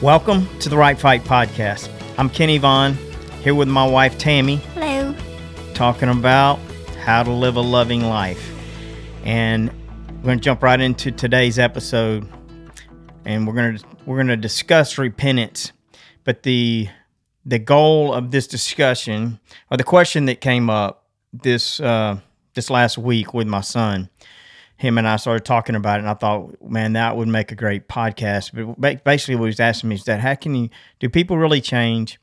Welcome to the Right Fight Podcast. I'm Kenny Vaughn, here with my wife Tammie, Hello. talking about how to live a loving life. And we're going to jump right into today's episode, and we're going to we're going to discuss repentance. But the the goal of this discussion, or the question that came up this uh, this last week with my son, him and I started talking about it, and I thought, man, that would make a great podcast. But basically, what he was asking me is that how can you do people really change,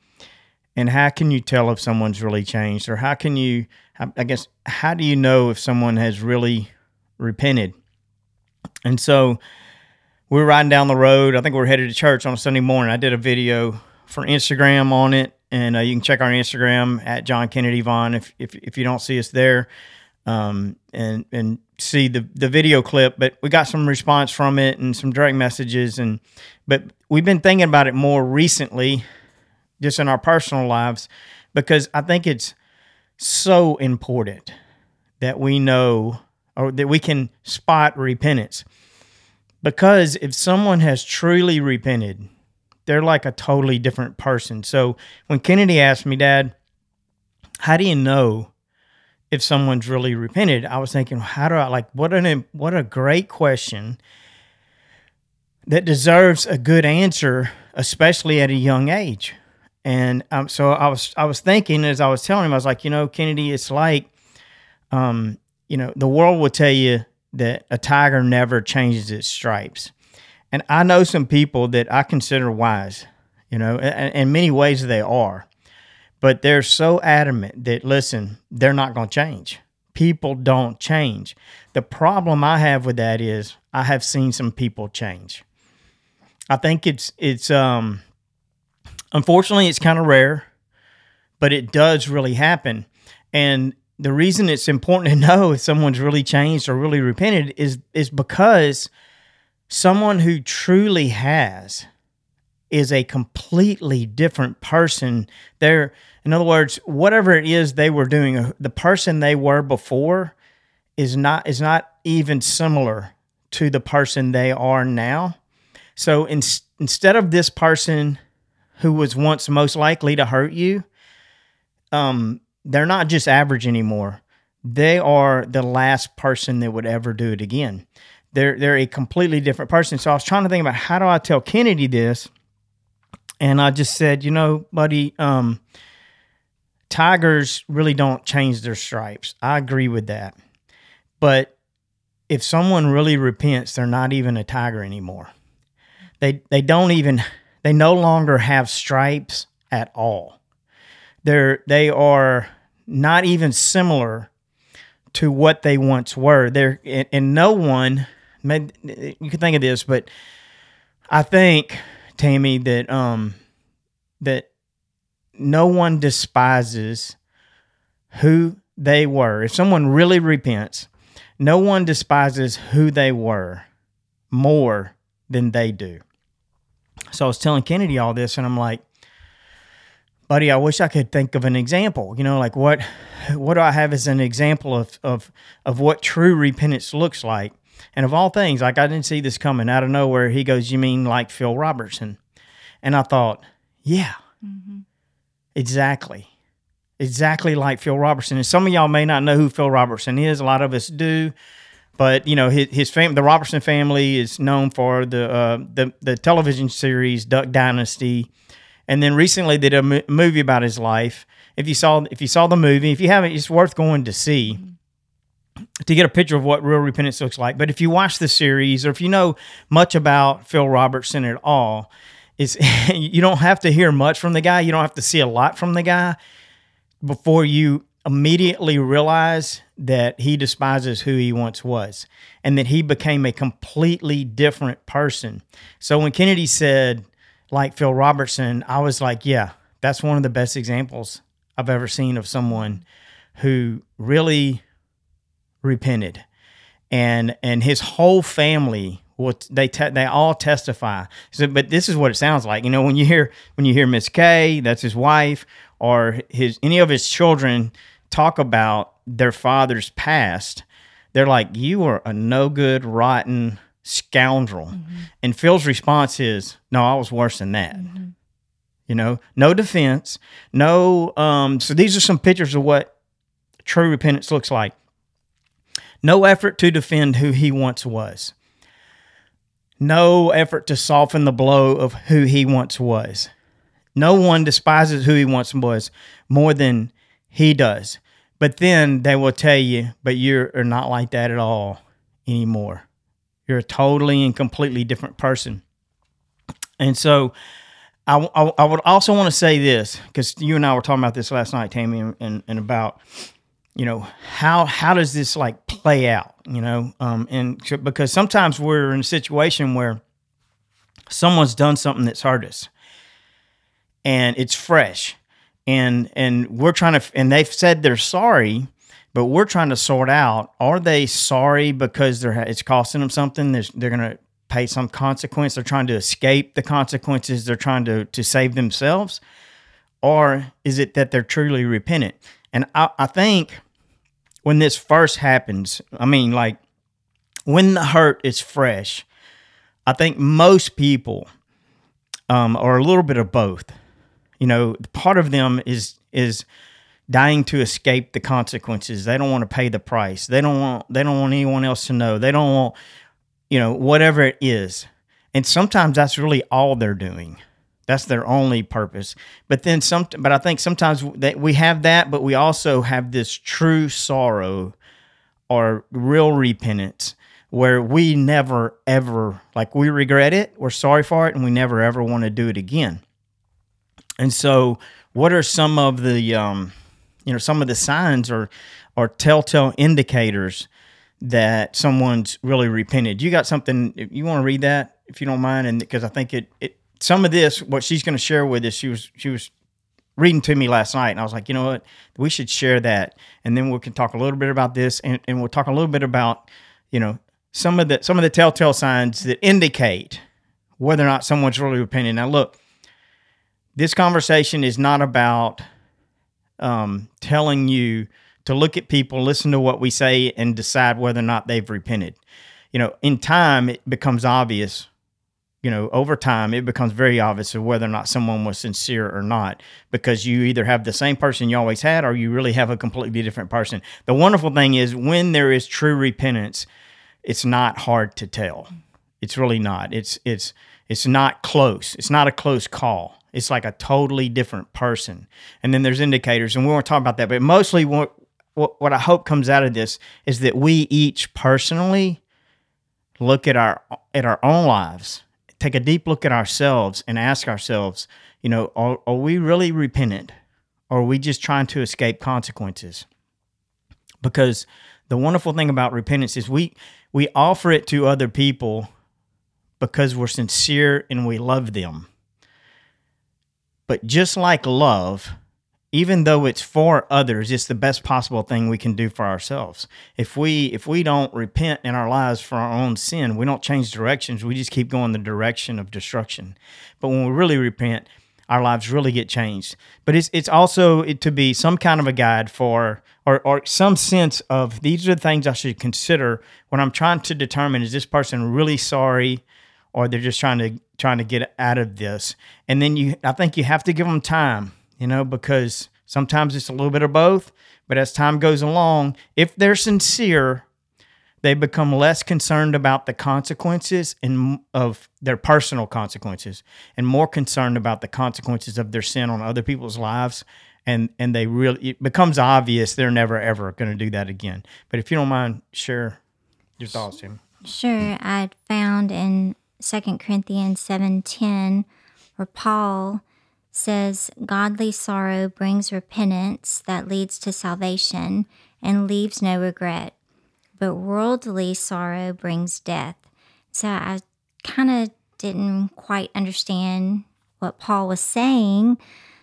and how can you tell if someone's really changed, or how can you, I guess, how do you know if someone has really repented? And so we were riding down the road. I think we were headed to church on a Sunday morning. I did a video for Instagram on it, and uh, you can check our Instagram at John Kennedy Vaughn if if, if you don't see us there, um, and and see the the video clip. But we got some response from it and some direct messages, and but we've been thinking about it more recently, just in our personal lives, because I think it's so important that we know or that we can spot repentance. Because if someone has truly repented, they're like a totally different person. So when Kennedy asked me, Dad, how do you know if someone's really repented? I was thinking, how do I like what an what a great question that deserves a good answer, especially at a young age. And um, so I was I was thinking as I was telling him, I was like, you know, Kennedy, it's like, um, you know, the world will tell you that a tiger never changes its stripes. And I know some people that I consider wise, you know, and in many ways they are, but they're so adamant that, listen, they're not going to change. People don't change. The problem I have with that is I have seen some people change. I think it's, it's, um, unfortunately, it's kind of rare, but it does really happen. And the reason it's important to know if someone's really changed or really repented is is because someone who truly has is a completely different person. They're in other words, whatever it is they were doing, uh, the person they were before is not is not even similar to the person they are now. So in, instead of this person who was once most likely to hurt you, um, they're not just average anymore. They are the last person that would ever do it again. They're they're a completely different person. So I was trying to think about how do I tell Kennedy this, and I just said, you know, buddy, um, tigers really don't change their stripes. I agree with that, but if someone really repents, they're not even a tiger anymore. They they don't even they no longer have stripes at all. They're they are not even similar to what they once were. They're and, and no one. You can think of this, but I think Tammie that um that no one despises who they were. If someone really repents, no one despises who they were more than they do. So I was telling Kennedy all this, and I'm like, buddy, I wish I could think of an example. You know, like what what do I have as an example of of of what true repentance looks like? And of all things, like I didn't see this coming out of nowhere. He goes, "You mean like Phil Robertson?" And I thought, "Yeah, mm-hmm. exactly." Exactly like Phil Robertson. And some of y'all may not know who Phil Robertson is. A lot of us do but you know his his fam- the Robertson family is known for the uh, the the television series Duck Dynasty, and then recently they did a m- movie about his life. If you saw if you saw the movie, if you haven't, it's worth going to see to get a picture of what real repentance looks like. But if you watch the series or if you know much about Phil Robertson at all, it's you don't have to hear much from the guy. You don't have to see a lot from the guy before you immediately realize that he despises who he once was and that he became a completely different person. So when Kennedy said, like Phil Robertson, I was like, yeah, that's one of the best examples I've ever seen of someone who really repented. And and his whole family what they te- they all testify. So, but this is what it sounds like. You know, when you hear when you hear Miss Kay that's his wife, or his any of his children talk about their father's past, they're like, "You are a no good, rotten, scoundrel. And Phil's response is, No, I was worse than that. You know, no defense, no. Um, so these are some pictures of what true repentance looks like. No effort to defend who he once was. No effort to soften the blow of who he once was. No one despises who he once was more than he does. But then they will tell you, but you're not like that at all anymore. You're a totally and completely different person. And so I, I, I would also want to say this because you and I were talking about this last night, Tammie, and, and, and about you know how how does this like play out you know? Um and because sometimes we're in a situation where someone's done something that's hurt us and it's fresh and and we're trying to and they've said they're sorry but we're trying to sort out are they sorry because they're it's costing them something? There's, they're going to pay some consequence. They're trying to escape the consequences. They're trying to to save themselves. Or is it that they're truly repentant? And i, I think when this first happens i mean like when the hurt is fresh i think most people um, are a little bit of both. You know part of them is is dying to escape the consequences. They don't want to pay the price. They don't want they don't want anyone else to know. They don't want you know whatever it is. And sometimes that's really all they're doing that's their only purpose but then some but i think sometimes that we have that but we also have this true sorrow or real repentance where we never ever like we regret it we're sorry for it and we never ever want to do it again and so, what are some of the, um, you know, some of the signs or or telltale indicators that someone's really repented? You got something? You want to read that, if you don't mind, and because I think it, it some of this, what she's going to share with us, she was she was reading to me last night, and I was like, you know what, we should share that, and then we can talk a little bit about this, and, and we'll talk a little bit about, you know, some of the some of the telltale signs that indicate whether or not someone's really repenting. Now, look this conversation is not about um, telling you to look at people, listen to what we say, and decide whether or not they've repented. You know, in time, it becomes obvious. You know, over time, it becomes very obvious of whether or not someone was sincere or not, because you either have the same person you always had, or you really have a completely different person. The wonderful thing is when there is true repentance, it's not hard to tell. It's really not. It's it's it's not close. It's not a close call. It's like a totally different person. And then there's indicators, and we won't talk about that. But mostly, what what, what I hope comes out of this is that we each personally look at our at our own lives, take a deep look at ourselves, and ask ourselves, you know, are, are we really repentant, or are we just trying to escape consequences? Because the wonderful thing about repentance is we we offer it to other people because we're sincere and we love them. But just like love, even though it's for others, it's the best possible thing we can do for ourselves. If we if we don't repent in our lives for our own sin, we don't change directions, we just keep going the direction of destruction. But when we really repent, our lives really get changed. But it's it's also to be some kind of a guide for or or some sense of these are the things I should consider when I'm trying to determine is this person really sorry or they're just trying to trying to get out of this. And then you I think you have to give them time, you know, because sometimes it's a little bit of both, but as time goes along, if they're sincere, they become less concerned about the consequences and of their personal consequences and more concerned about the consequences of their sin on other people's lives. And and they really it becomes obvious they're never ever going to do that again. But if you don't mind share your thoughts Tim. Sure, I found in Second Corinthians 7:10 where Paul says godly sorrow brings repentance that leads to salvation and leaves no regret, but worldly sorrow brings death. So I kind of didn't quite understand what Paul was saying,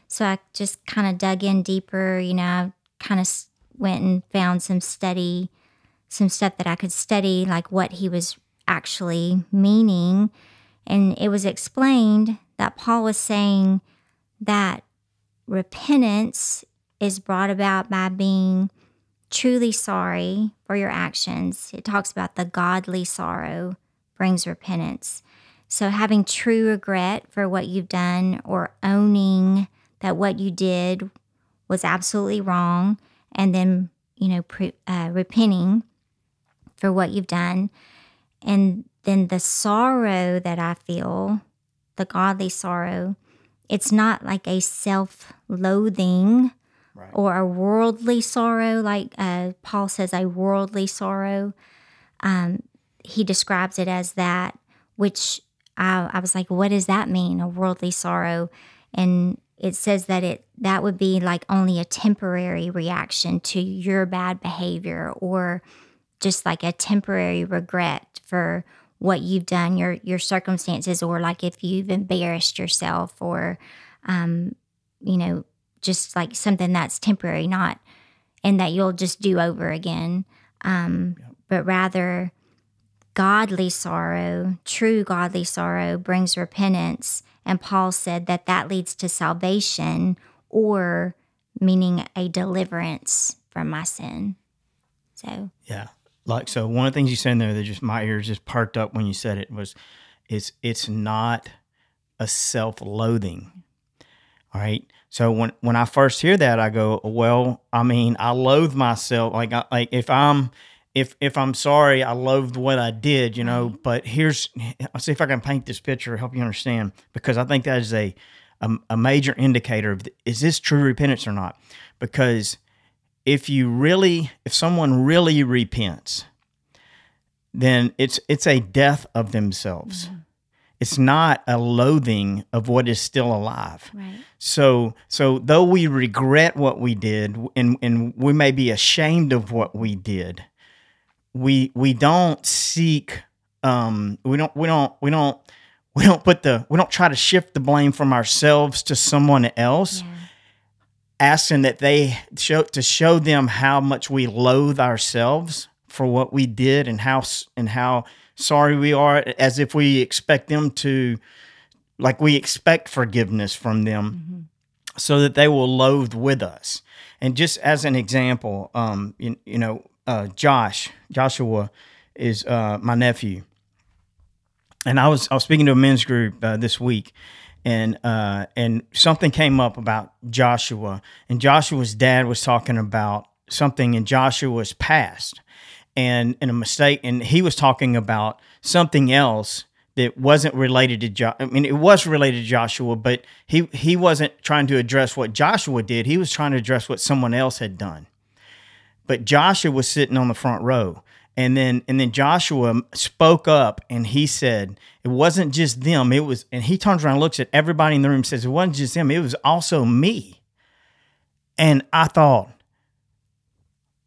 so I just kind of dug in deeper, you know, I kind of went and found some study some stuff that I could study, like what he was actually meaning. And it was explained that Paul was saying that repentance is brought about by being truly sorry for your actions. It talks about the godly sorrow brings repentance. So, having true regret for what you've done or owning that what you did was absolutely wrong, and then, you know, pre- uh, repenting for what you've done. And then the sorrow that I feel, the godly sorrow, it's not like a self loathing Right. or a worldly sorrow, like uh, Paul says, a worldly sorrow. Um, he describes it as that, which I, I was like, what does that mean, a worldly sorrow? And it says that it that would be like only a temporary reaction to your bad behavior or just like a temporary regret for what you've done, your your circumstances, or like if you've embarrassed yourself, or um, you know, just like something that's temporary, not and that you'll just do over again. Um, But rather, godly sorrow, true godly sorrow, brings repentance. And Paul said that that leads to salvation, or meaning a deliverance from my sin. So Yeah. Like so one of the things you said in there that just my ears just perked up when you said it was it's it's not a self-loathing. All right. So when when I first hear that I go, well, I mean, I loathe myself like I, like if I'm if if I'm sorry, I loathe what I did, you know, but here's I'll see if I can paint this picture help you understand because I think that is a a, a major indicator of is this true repentance or not? Because if you really if someone really repents then it's it's a death of themselves. It's not a loathing of what is still alive. Right, so so though we regret what we did and and we may be ashamed of what we did we we don't seek um we don't we don't we don't we don't put the we don't try to shift the blame from ourselves to someone else. Yeah, asking that they show to show them how much we loathe ourselves for what we did and how and how sorry we are as if we expect them to like we expect forgiveness from them so that they will loathe with us. And just as an example um you, you know uh josh joshua is uh my nephew. And I was I was speaking to a men's group uh, this week, and uh, and something came up about Joshua, and Joshua's dad was talking about something in Joshua's past, and and a mistake, and he was talking about something else that wasn't related to jo- I mean, it was related to Joshua, but he he wasn't trying to address what Joshua did. He was trying to address what someone else had done but Joshua was sitting on the front row. And then and then Joshua spoke up and he said, it wasn't just them, it was and he turns around and looks at everybody in the room and says, It wasn't just them, it was also me. And I thought,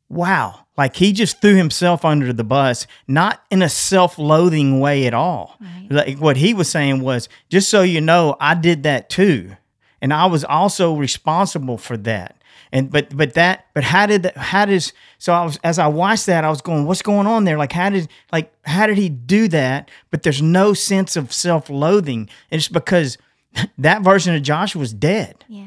wow, like he just threw himself under the bus, not in a self-loathing way at all. Right. Like what he was saying was, just so you know, I did that too. And I was also responsible for that. And but but that but how did that how does so I was as I watched that I was going what's going on there? Like how did like how did he do that? But there's no sense of self-loathing. And it's because that version of Joshua was dead. Yeah,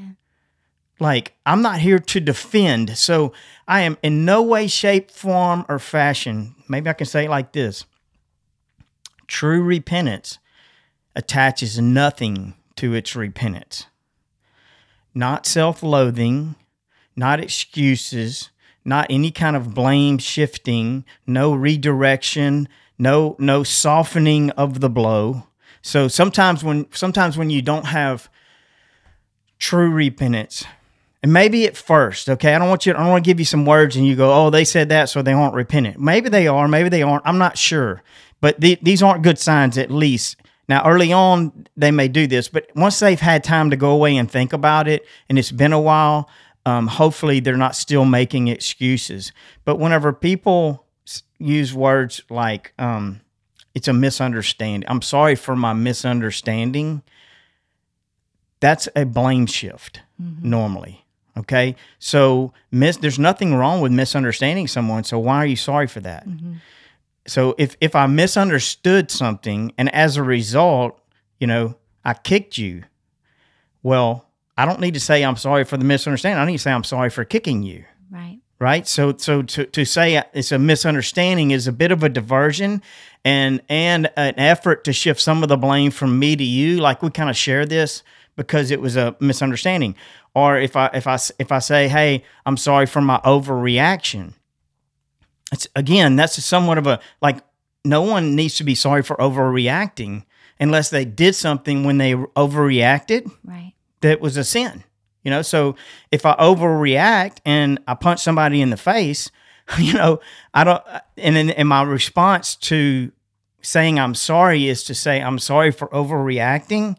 like I'm not here to defend. So I am in no way shape form or fashion maybe I can say it like this true repentance attaches nothing to its repentance. Not self-loathing not excuses, not any kind of blame shifting, no redirection, no no softening of the blow. So sometimes when sometimes when you don't have true repentance, and maybe at first, okay, I don't want you. I don't want to give you some words and you go, oh, they said that, so they aren't repentant. Maybe they are, maybe they aren't. I'm not sure, but the, these aren't good signs, at least. Now, early on, they may do this, but once they've had time to go away and think about it, and it's been a while, um, hopefully they're not still making excuses. But whenever people use words like um, "it's a misunderstanding," I'm sorry for my misunderstanding. That's a blame shift normally. Okay, so mis- there's nothing wrong with misunderstanding someone. So why are you sorry for that? So if if I misunderstood something and as a result, you know, I kicked you, well, I don't need to say I'm sorry for the misunderstanding. I need to say I'm sorry for kicking you. right, right? So so to, to say it's a misunderstanding is a bit of a diversion and and an effort to shift some of the blame from me to you. Like we kind of share this because it was a misunderstanding. Or if I if I if I say, "Hey, I'm sorry for my overreaction," it's again that's somewhat of a like no one needs to be sorry for overreacting unless they did something when they overreacted Right. That was a sin. You know, so if I overreact and I punch somebody in the face, you know, I don't, and then and my response to saying I'm sorry is to say I'm sorry for overreacting,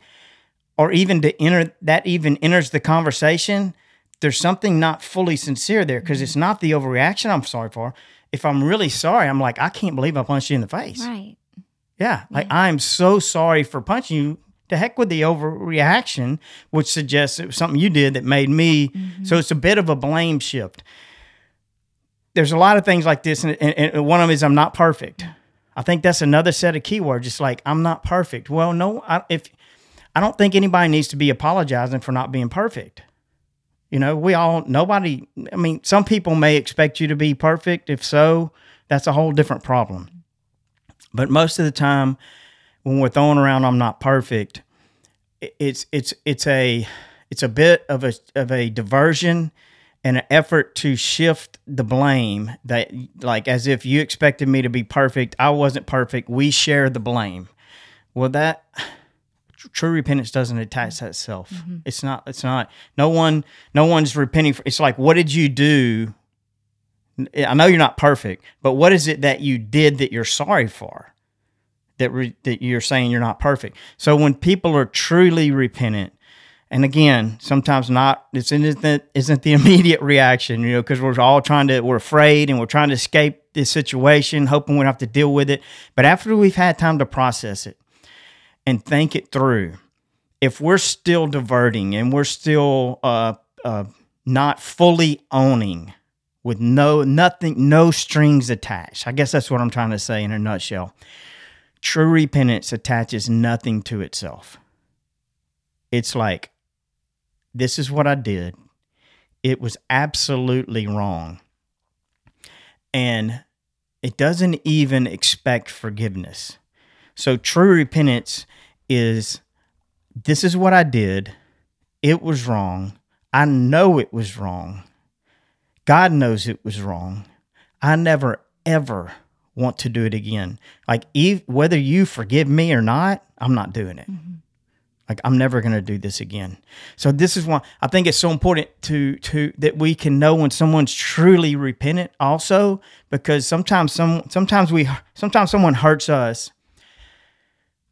or even to enter that even enters the conversation. There's something not fully sincere there because it's mm-hmm. not the overreaction I'm sorry for. If I'm really sorry, I'm like, I can't believe I punched you in the face. Right. Yeah, like I'm so sorry for punching you. To heck with the overreaction, which suggests it was something you did that made me. Mm-hmm. So it's a bit of a blame shift. There's a lot of things like this, and, and, and one of them is I'm not perfect. I think that's another set of keywords. Just like I'm not perfect. Well, no, I, if I don't think anybody needs to be apologizing for not being perfect. You know, we all nobody. I mean, some people may expect you to be perfect. If so, that's a whole different problem. But most of the time, when we're throwing around "I'm not perfect," it's it's it's a it's a bit of a of a diversion and an effort to shift the blame that like as if you expected me to be perfect i wasn't perfect. We share the blame. Well that true repentance doesn't attach that self. Mm-hmm. It's not it's not no one no one's repenting for it's like what did you do? I know you're not perfect but what is it that you did that you're sorry for that re, that you're saying you're not perfect so when people are truly repentant and again, sometimes not. It's isn't isn't the immediate reaction, you know, because we're all trying to we're afraid and we're trying to escape this situation, hoping we don't have to deal with it. But after we've had time to process it and think it through, if we're still diverting and we're still uh, uh, not fully owning with no nothing, no strings attached, I guess that's what I'm trying to say in a nutshell. True repentance attaches nothing to itself. It's like this is what I did. It was absolutely wrong. And it doesn't even expect forgiveness. So true repentance is this is what I did. It was wrong. I know it was wrong. God knows it was wrong. I never ever want to do it again. Like ev- whether you forgive me or not, I'm not doing it. Mm-hmm. Like I'm never going to do this again. So this is why I think it's so important to to that we can know when someone's truly repentant also because sometimes some sometimes we sometimes someone hurts us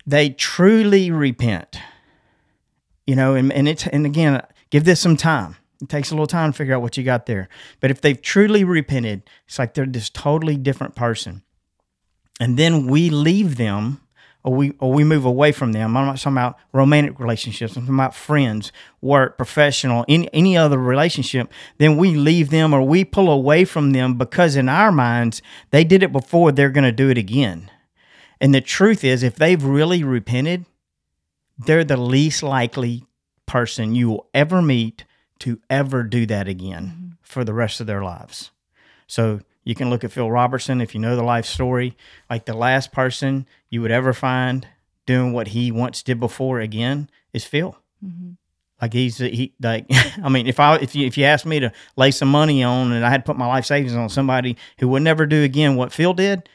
they truly repent. You know, and and it's and again, give this some time. It takes a little time to figure out what you got there. But if they've truly repented, it's like they're this totally different person. And then we leave them or we or we move away from them. I'm not talking about romantic relationships. I'm talking about friends, work, professional, any any other relationship. Then we leave them or we pull away from them because in our minds they did it before. They're going to do it again. And the truth is, if they've really repented, they're the least likely person you will ever meet to ever do that again mm-hmm. for the rest of their lives. So you can look at Phil Robertson if you know the life story. Like the last person you would ever find doing what he once did before again is Phil. Mm-hmm. Like he's he like I mean if I if you if you asked me to lay some money on and I had to put my life savings on somebody who would never do again what Phil did,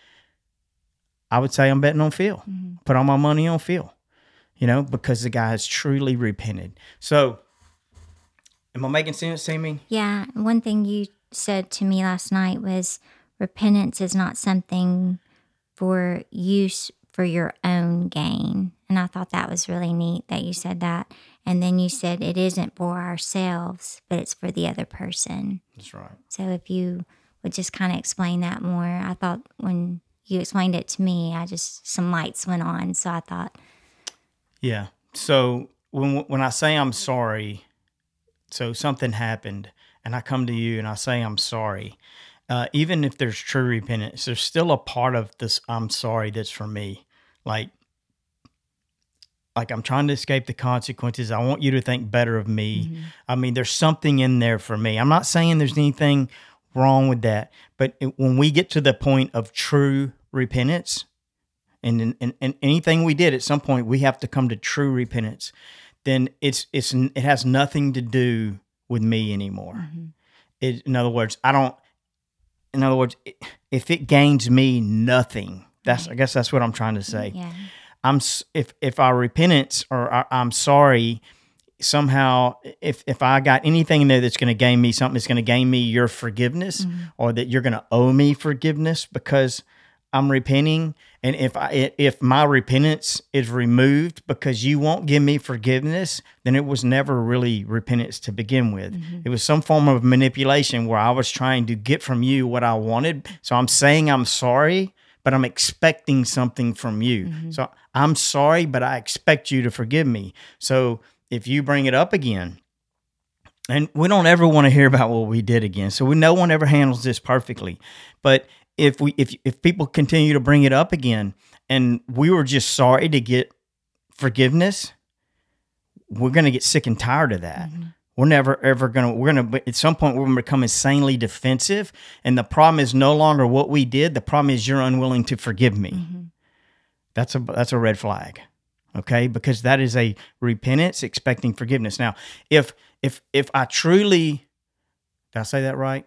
I would say I'm betting on Phil. Mm-hmm. Put all my money on Phil. You know, because the guy has truly repented. So am I making sense, Tammie? Yeah. One thing you said to me last night was repentance is not something for use for your own gain. And I thought that was really neat that you said that. And then you said it isn't for ourselves, but it's for the other person. That's right. So if you would just kind of explain that more, I thought when you explained it to me, I just, some lights went on. So I thought, Yeah. So when when I say I'm sorry, so something happened, and I come to you and I say I'm sorry, uh, even if there's true repentance, there's still a part of this I'm sorry that's for me. Like, like I'm trying to escape the consequences. I want you to think better of me. I mean, there's something in there for me. I'm not saying there's anything wrong with that. But it, when we get to the point of true repentance, and, and, and anything we did at some point, we have to come to true repentance. Then it's it's it has nothing to do with me anymore. Mm-hmm. It, in other words, I don't. In other words, if it gains me nothing, that's I guess that's what I'm trying to say. Yeah. I'm if if our repentance or our, I'm sorry somehow if if I got anything in there that's going to gain me something that's going to gain me your forgiveness or that you're going to owe me forgiveness because I'm repenting and if I if my repentance is removed because you won't give me forgiveness then it was never really repentance to begin with. Mm-hmm. It was some form of manipulation where I was trying to get from you what I wanted. So I'm saying I'm sorry but I'm expecting something from you. Mm-hmm. So I'm sorry but I expect you to forgive me. So if you bring it up again and we don't ever want to hear about what we did again. So we no one ever handles this perfectly. But if we if if people continue to bring it up again and we were just sorry to get forgiveness we're going to get sick and tired of that. Mm-hmm. We're never ever going to we're going to at some point we're going to become insanely defensive and the problem is no longer what we did the problem is you're unwilling to forgive me. Mm-hmm. That's a that's a red flag okay? Because that is a repentance expecting forgiveness. Now if if if i truly did i say that right?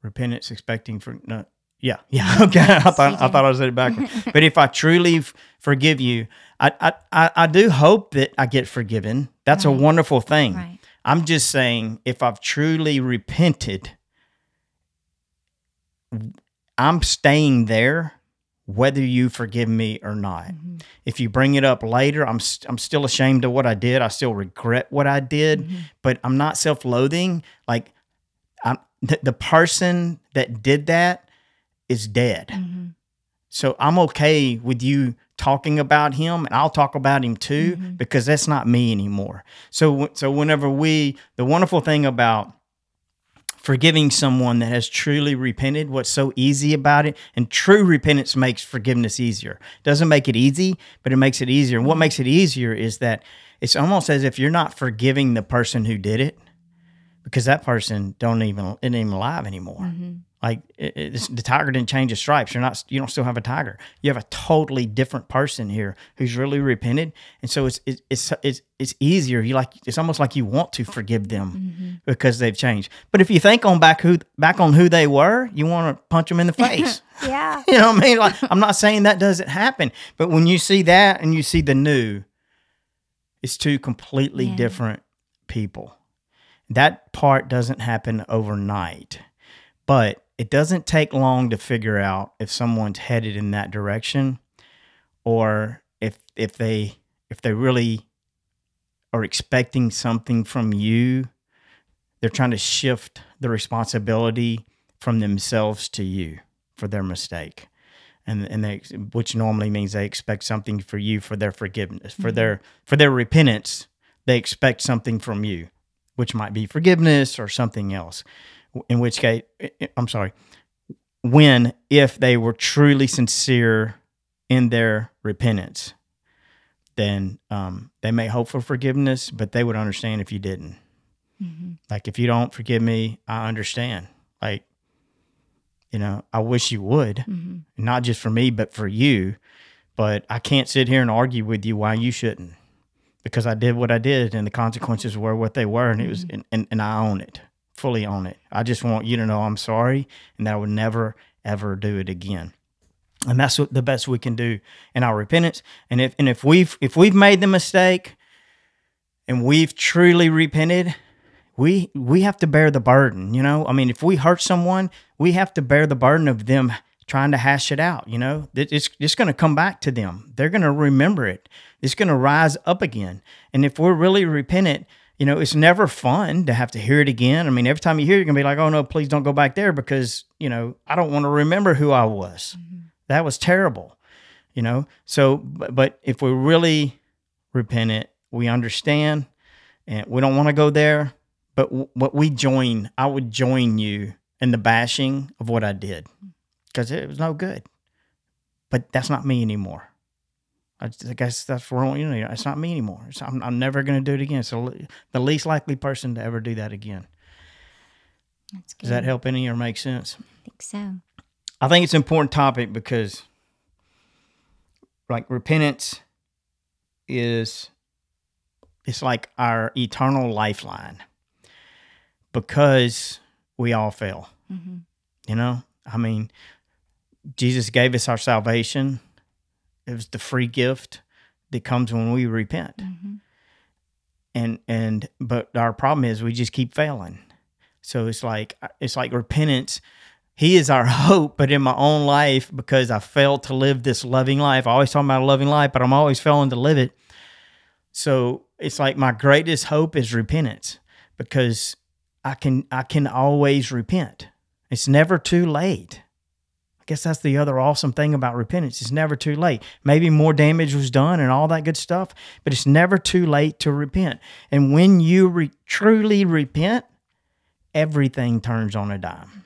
Repentance expecting for no yeah. Yeah okay. I thought i thought i said it backwards. But if i truly f- forgive you I, I i i do hope that i get forgiven. That's a wonderful thing. Right. i'm just saying if i've truly repented i'm staying there whether you forgive me or not. Mm-hmm. if you bring it up later i'm st- i'm still ashamed of what i did. I still regret what i did. Mm-hmm. but i'm not self-loathing. Like i'm the, the person that did that is dead. Mm-hmm. so i'm okay with you talking about him and i'll talk about him too Mm-hmm. because that's not me anymore. So so whenever we the wonderful thing about forgiving someone that has truly repented what's so easy about it and true repentance makes forgiveness easier. Doesn't make it easy but it makes it easier. And what makes it easier is that it's almost as if you're not forgiving the person who did it because that person don't even isn't even alive anymore like it, the tiger didn't change his stripes. You're not you don't still have a tiger. You have a totally different person here who's really repented. And so it's it's it's it's, it's easier. You like it's almost like you want to forgive them mm-hmm. because they've changed. But if you think on back who back on who they were you want to punch them in the face. Yeah. you know what i mean? Like i'm not saying that doesn't happen but when you see that and you see the new it's two completely Yeah. different people. That part doesn't happen overnight. But it doesn't take long to figure out if someone's headed in that direction or if if they if they really are expecting something from you. They're trying to shift the responsibility from themselves to you for their mistake. And and they which normally means they expect something for you for their forgiveness for their mm-hmm. for their repentance. They expect something from you which might be forgiveness or something else in which case i'm sorry when if they were truly sincere in their repentance then um, they may hope for forgiveness but they would understand if you didn't Mm-hmm. like if you don't forgive me i understand like you know i wish you would Mm-hmm. not just for me but for you but i can't sit here and argue with you why you shouldn't because i did what i did and the consequences were what they were and it was and, and, and i own it fully own it. I just want you to know i'm sorry and that i would never ever do it again. And that's what the best we can do in our repentance. And if and if we've if we've made the mistake and we've truly repented we we have to bear the burden you know? I mean if we hurt someone we have to bear the burden of them trying to hash it out you know? It's it's going to come back to them. They're going to remember it. It's going to rise up again. And if we're really repentant you know it's never fun to have to hear it again. I mean every time you hear it you're going to be like oh no please don't go back there because you know i don't want to remember who i was. Mm-hmm. That was terrible you know? So but, but if we're really repentant we understand and we don't want to go there but w- what we join i would join you in the bashing of what i did because it was no good. But that's not me anymore i, just- I guess that's wrong you know it's not me anymore it's, I'm, I'm never going to do it again so the least likely person to ever do that again That's good. Does that help any or make sense? I think so. I think it's an important topic because, like, repentance is it's like our eternal lifeline because we all fail. hmm You know, I mean, Jesus gave us our salvation. It was the free gift that comes when we repent. hmm And and but our problem is we just keep failing. So it's like it's like repentance. He is our hope, but in my own life, because I failed to live this loving life, I always talk about a loving life, but I'm always failing to live it. So it's like my greatest hope is repentance because I can I can always repent. It's never too late. I guess that's the other awesome thing about repentance. It's never too late. Maybe more damage was done and all that good stuff, but it's never too late to repent. And when you re- truly repent, everything turns on a dime.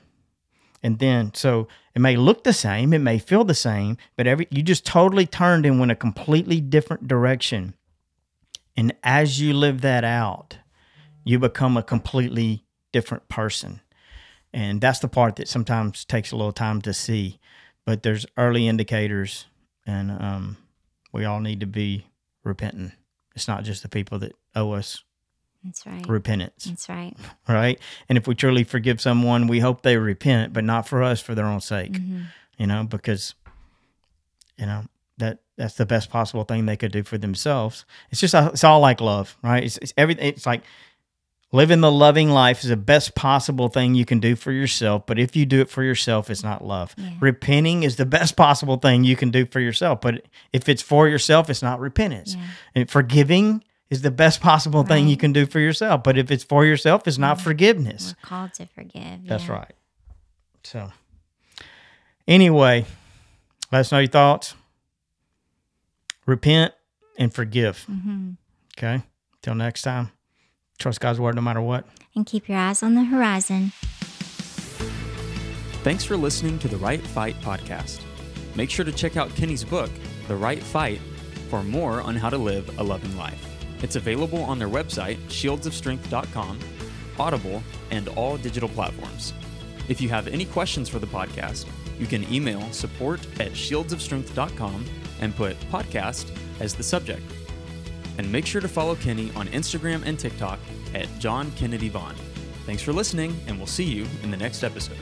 And then, so it may look the same, it may feel the same, but every you just totally turned and went a completely different direction. And as you live that out, you become a completely different person. And that's the part that sometimes takes a little time to see. But there's early indicators, and um, we all need to be repentant. It's not just the people that owe us That's right. repentance, That's right. right? And if we truly forgive someone, we hope they repent, but not for us, for their own sake, hmm you know, because, you know, that that's the best possible thing they could do for themselves. It's just, it's all like love, right? It's, it's everything. It's like living the loving life is the best possible thing you can do for yourself. But if you do it for yourself, it's not love. Yeah. Repenting is the best possible thing you can do for yourself. But if it's for yourself, it's not repentance. Yeah. And forgiving is the best possible thing you can do for yourself. But if it's for yourself, it's not forgiveness. We're called to forgive. That's yeah. right. So, anyway, let us know your thoughts. Repent and forgive. hmm Okay. Till next time, trust God's word no matter what. And keep your eyes on the horizon. Thanks for listening to the Right Fight podcast. Make sure to check out Kenny's book, The Right Fight, for more on how to live a loving life. It's available on their website, shieldsofstrength.com, Audible, and all digital platforms. If you have any questions for the podcast, you can email support at shieldsofstrength.com and put podcast as the subject. And make sure to follow Kenny on Instagram and TikTok at John Kennedy Vaughn. Thanks for listening, and we'll see you in the next episode.